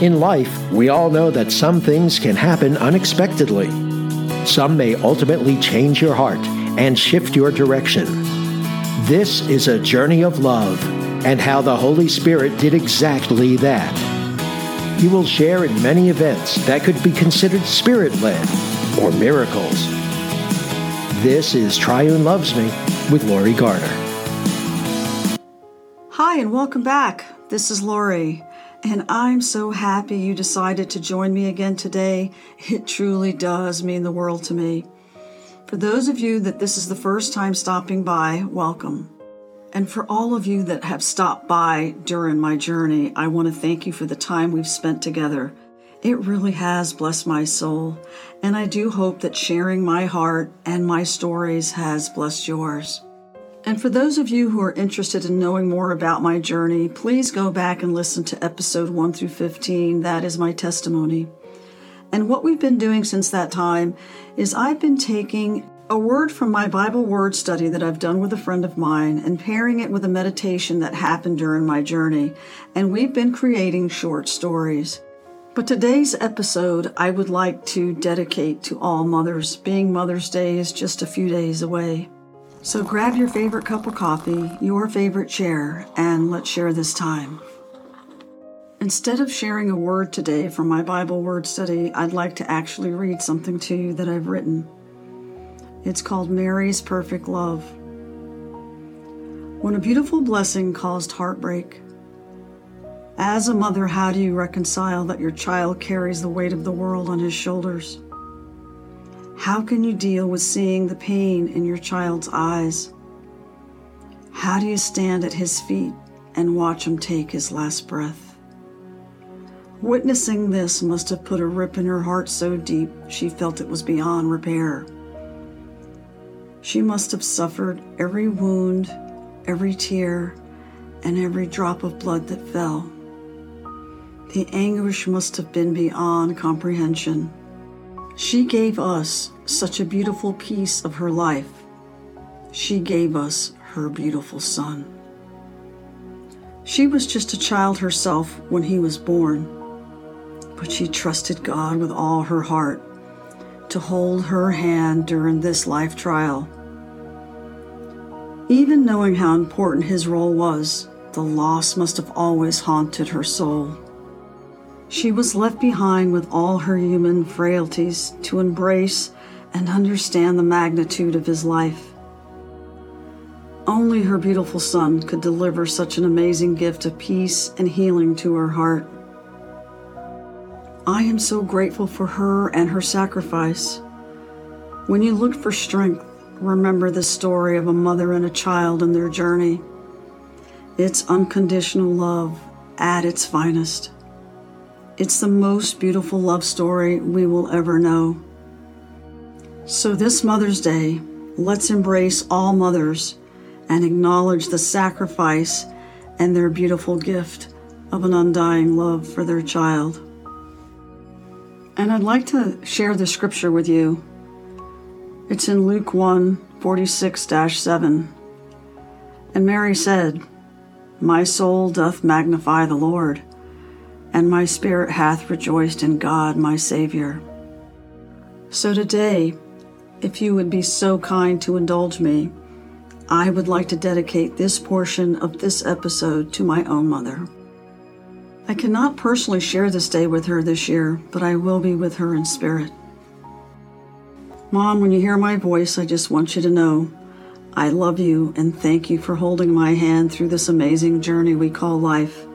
In life, we all know that some things can happen unexpectedly. Some may ultimately change your heart and shift your direction. This is a journey of love and how the Holy Spirit did exactly that. You will share in many events that could be considered spirit led or miracles. This is Triune Loves Me with Lori Garner. Hi, and welcome back. This is Lori, and I'm so happy you decided to join me again today. It truly does mean the world to me. For those of you that this is the first time stopping by, welcome. And for all of you that have stopped by during my journey, I want to thank you for the time we've spent together. It really has blessed my soul, and I do hope that sharing my heart and my stories has blessed yours. And for those of you who are interested in knowing more about my journey, please go back and listen to episode 1 through 15. That is my testimony. And what we've been doing since that time is I've been taking a word from my Bible word study that I've done with a friend of mine and pairing it with a meditation that happened during my journey. And we've been creating short stories. But today's episode I would like to dedicate to all mothers, being Mother's Day is just a few days away. So grab your favorite cup of coffee, your favorite chair, and let's share this time. Instead of sharing a word today from my Bible word study, I'd like to actually read something to you that I've written. It's called Mary's Perfect Love. When a beautiful blessing caused heartbreak, as a mother, how do you reconcile that your child carries the weight of the world on his shoulders? How can you deal with seeing the pain in your child's eyes? How do you stand at his feet and watch him take his last breath? Witnessing this must have put a rip in her heart so deep she felt it was beyond repair. She must have suffered every wound, every tear, and every drop of blood that fell. The anguish must have been beyond comprehension. She gave us such a beautiful piece of her life. She gave us her beautiful son. She was just a child herself when he was born but she trusted God with all her heart to hold her hand during this life trial. Even knowing how important his role was, the loss must have always haunted her soul. She was left behind with all her human frailties to embrace and understand the magnitude of his life. Only her beautiful son could deliver such an amazing gift of peace and healing to her heart. I am so grateful for her and her sacrifice. When you look for strength, remember the story of a mother and a child and their journey. It's unconditional love at its finest. It's the most beautiful love story we will ever know. So, this Mother's Day, let's embrace all mothers and acknowledge the sacrifice and their beautiful gift of an undying love for their child. And I'd like to share the scripture with you. It's in Luke 1 46 7. And Mary said, My soul doth magnify the Lord, and my spirit hath rejoiced in God my Savior. So today, if you would be so kind to indulge me, I would like to dedicate this portion of this episode to my own mother. I cannot personally share this day with her this year, but I will be with her in spirit. Mom, when you hear my voice, I just want you to know I love you and thank you for holding my hand through this amazing journey we call life.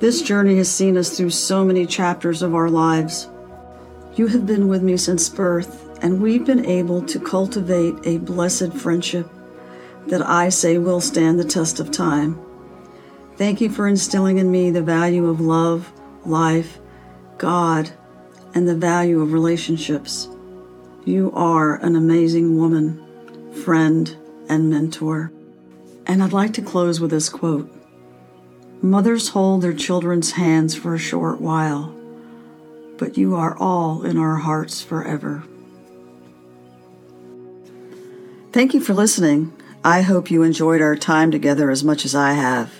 This journey has seen us through so many chapters of our lives. You have been with me since birth, and we've been able to cultivate a blessed friendship that I say will stand the test of time. Thank you for instilling in me the value of love, life, God, and the value of relationships. You are an amazing woman, friend, and mentor. And I'd like to close with this quote Mothers hold their children's hands for a short while, but you are all in our hearts forever. Thank you for listening. I hope you enjoyed our time together as much as I have.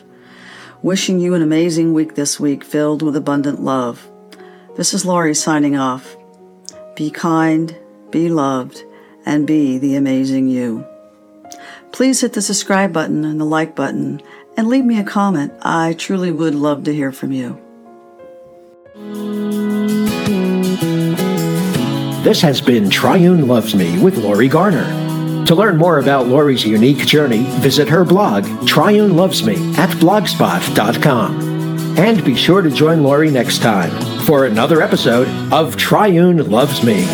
Wishing you an amazing week this week filled with abundant love. This is Lori signing off. Be kind, be loved, and be the amazing you. Please hit the subscribe button and the like button and leave me a comment. I truly would love to hear from you. This has been Triune Loves Me with Lori Garner. To learn more about Lori's unique journey, visit her blog, Triune Loves Me, at blogspot.com. And be sure to join Lori next time for another episode of Triune Loves Me.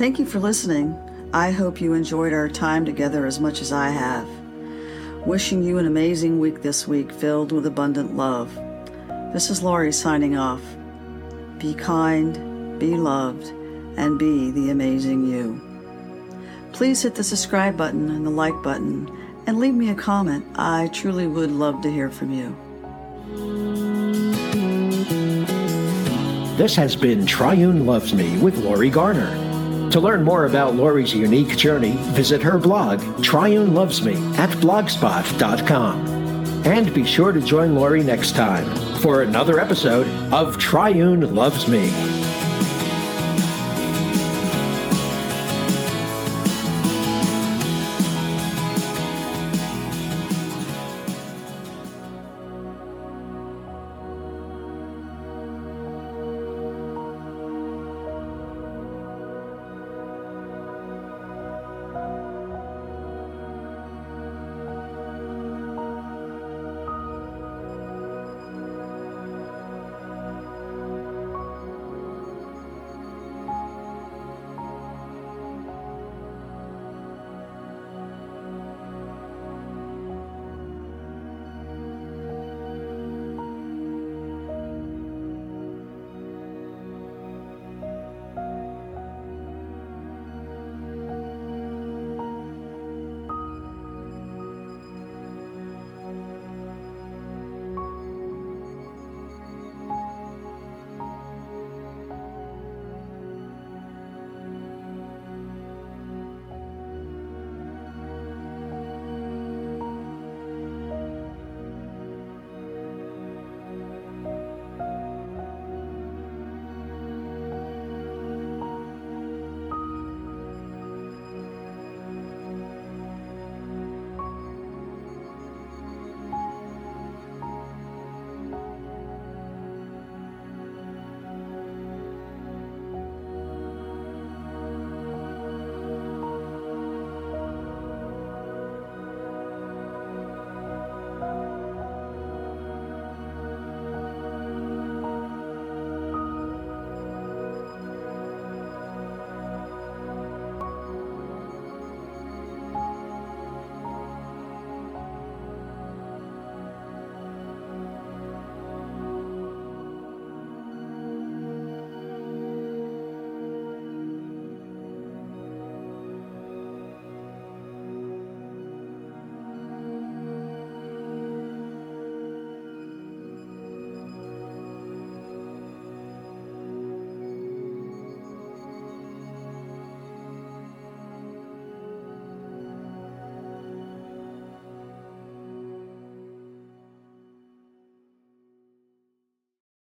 Thank you for listening. I hope you enjoyed our time together as much as I have. Wishing you an amazing week this week filled with abundant love. This is Lori signing off. Be kind, be loved, and be the amazing you. Please hit the subscribe button and the like button and leave me a comment. I truly would love to hear from you. This has been Triune Loves Me with Lori Garner. To learn more about Lori's unique journey, visit her blog, Triune Loves Me, at blogspot.com. And be sure to join Lori next time for another episode of Triune Loves Me.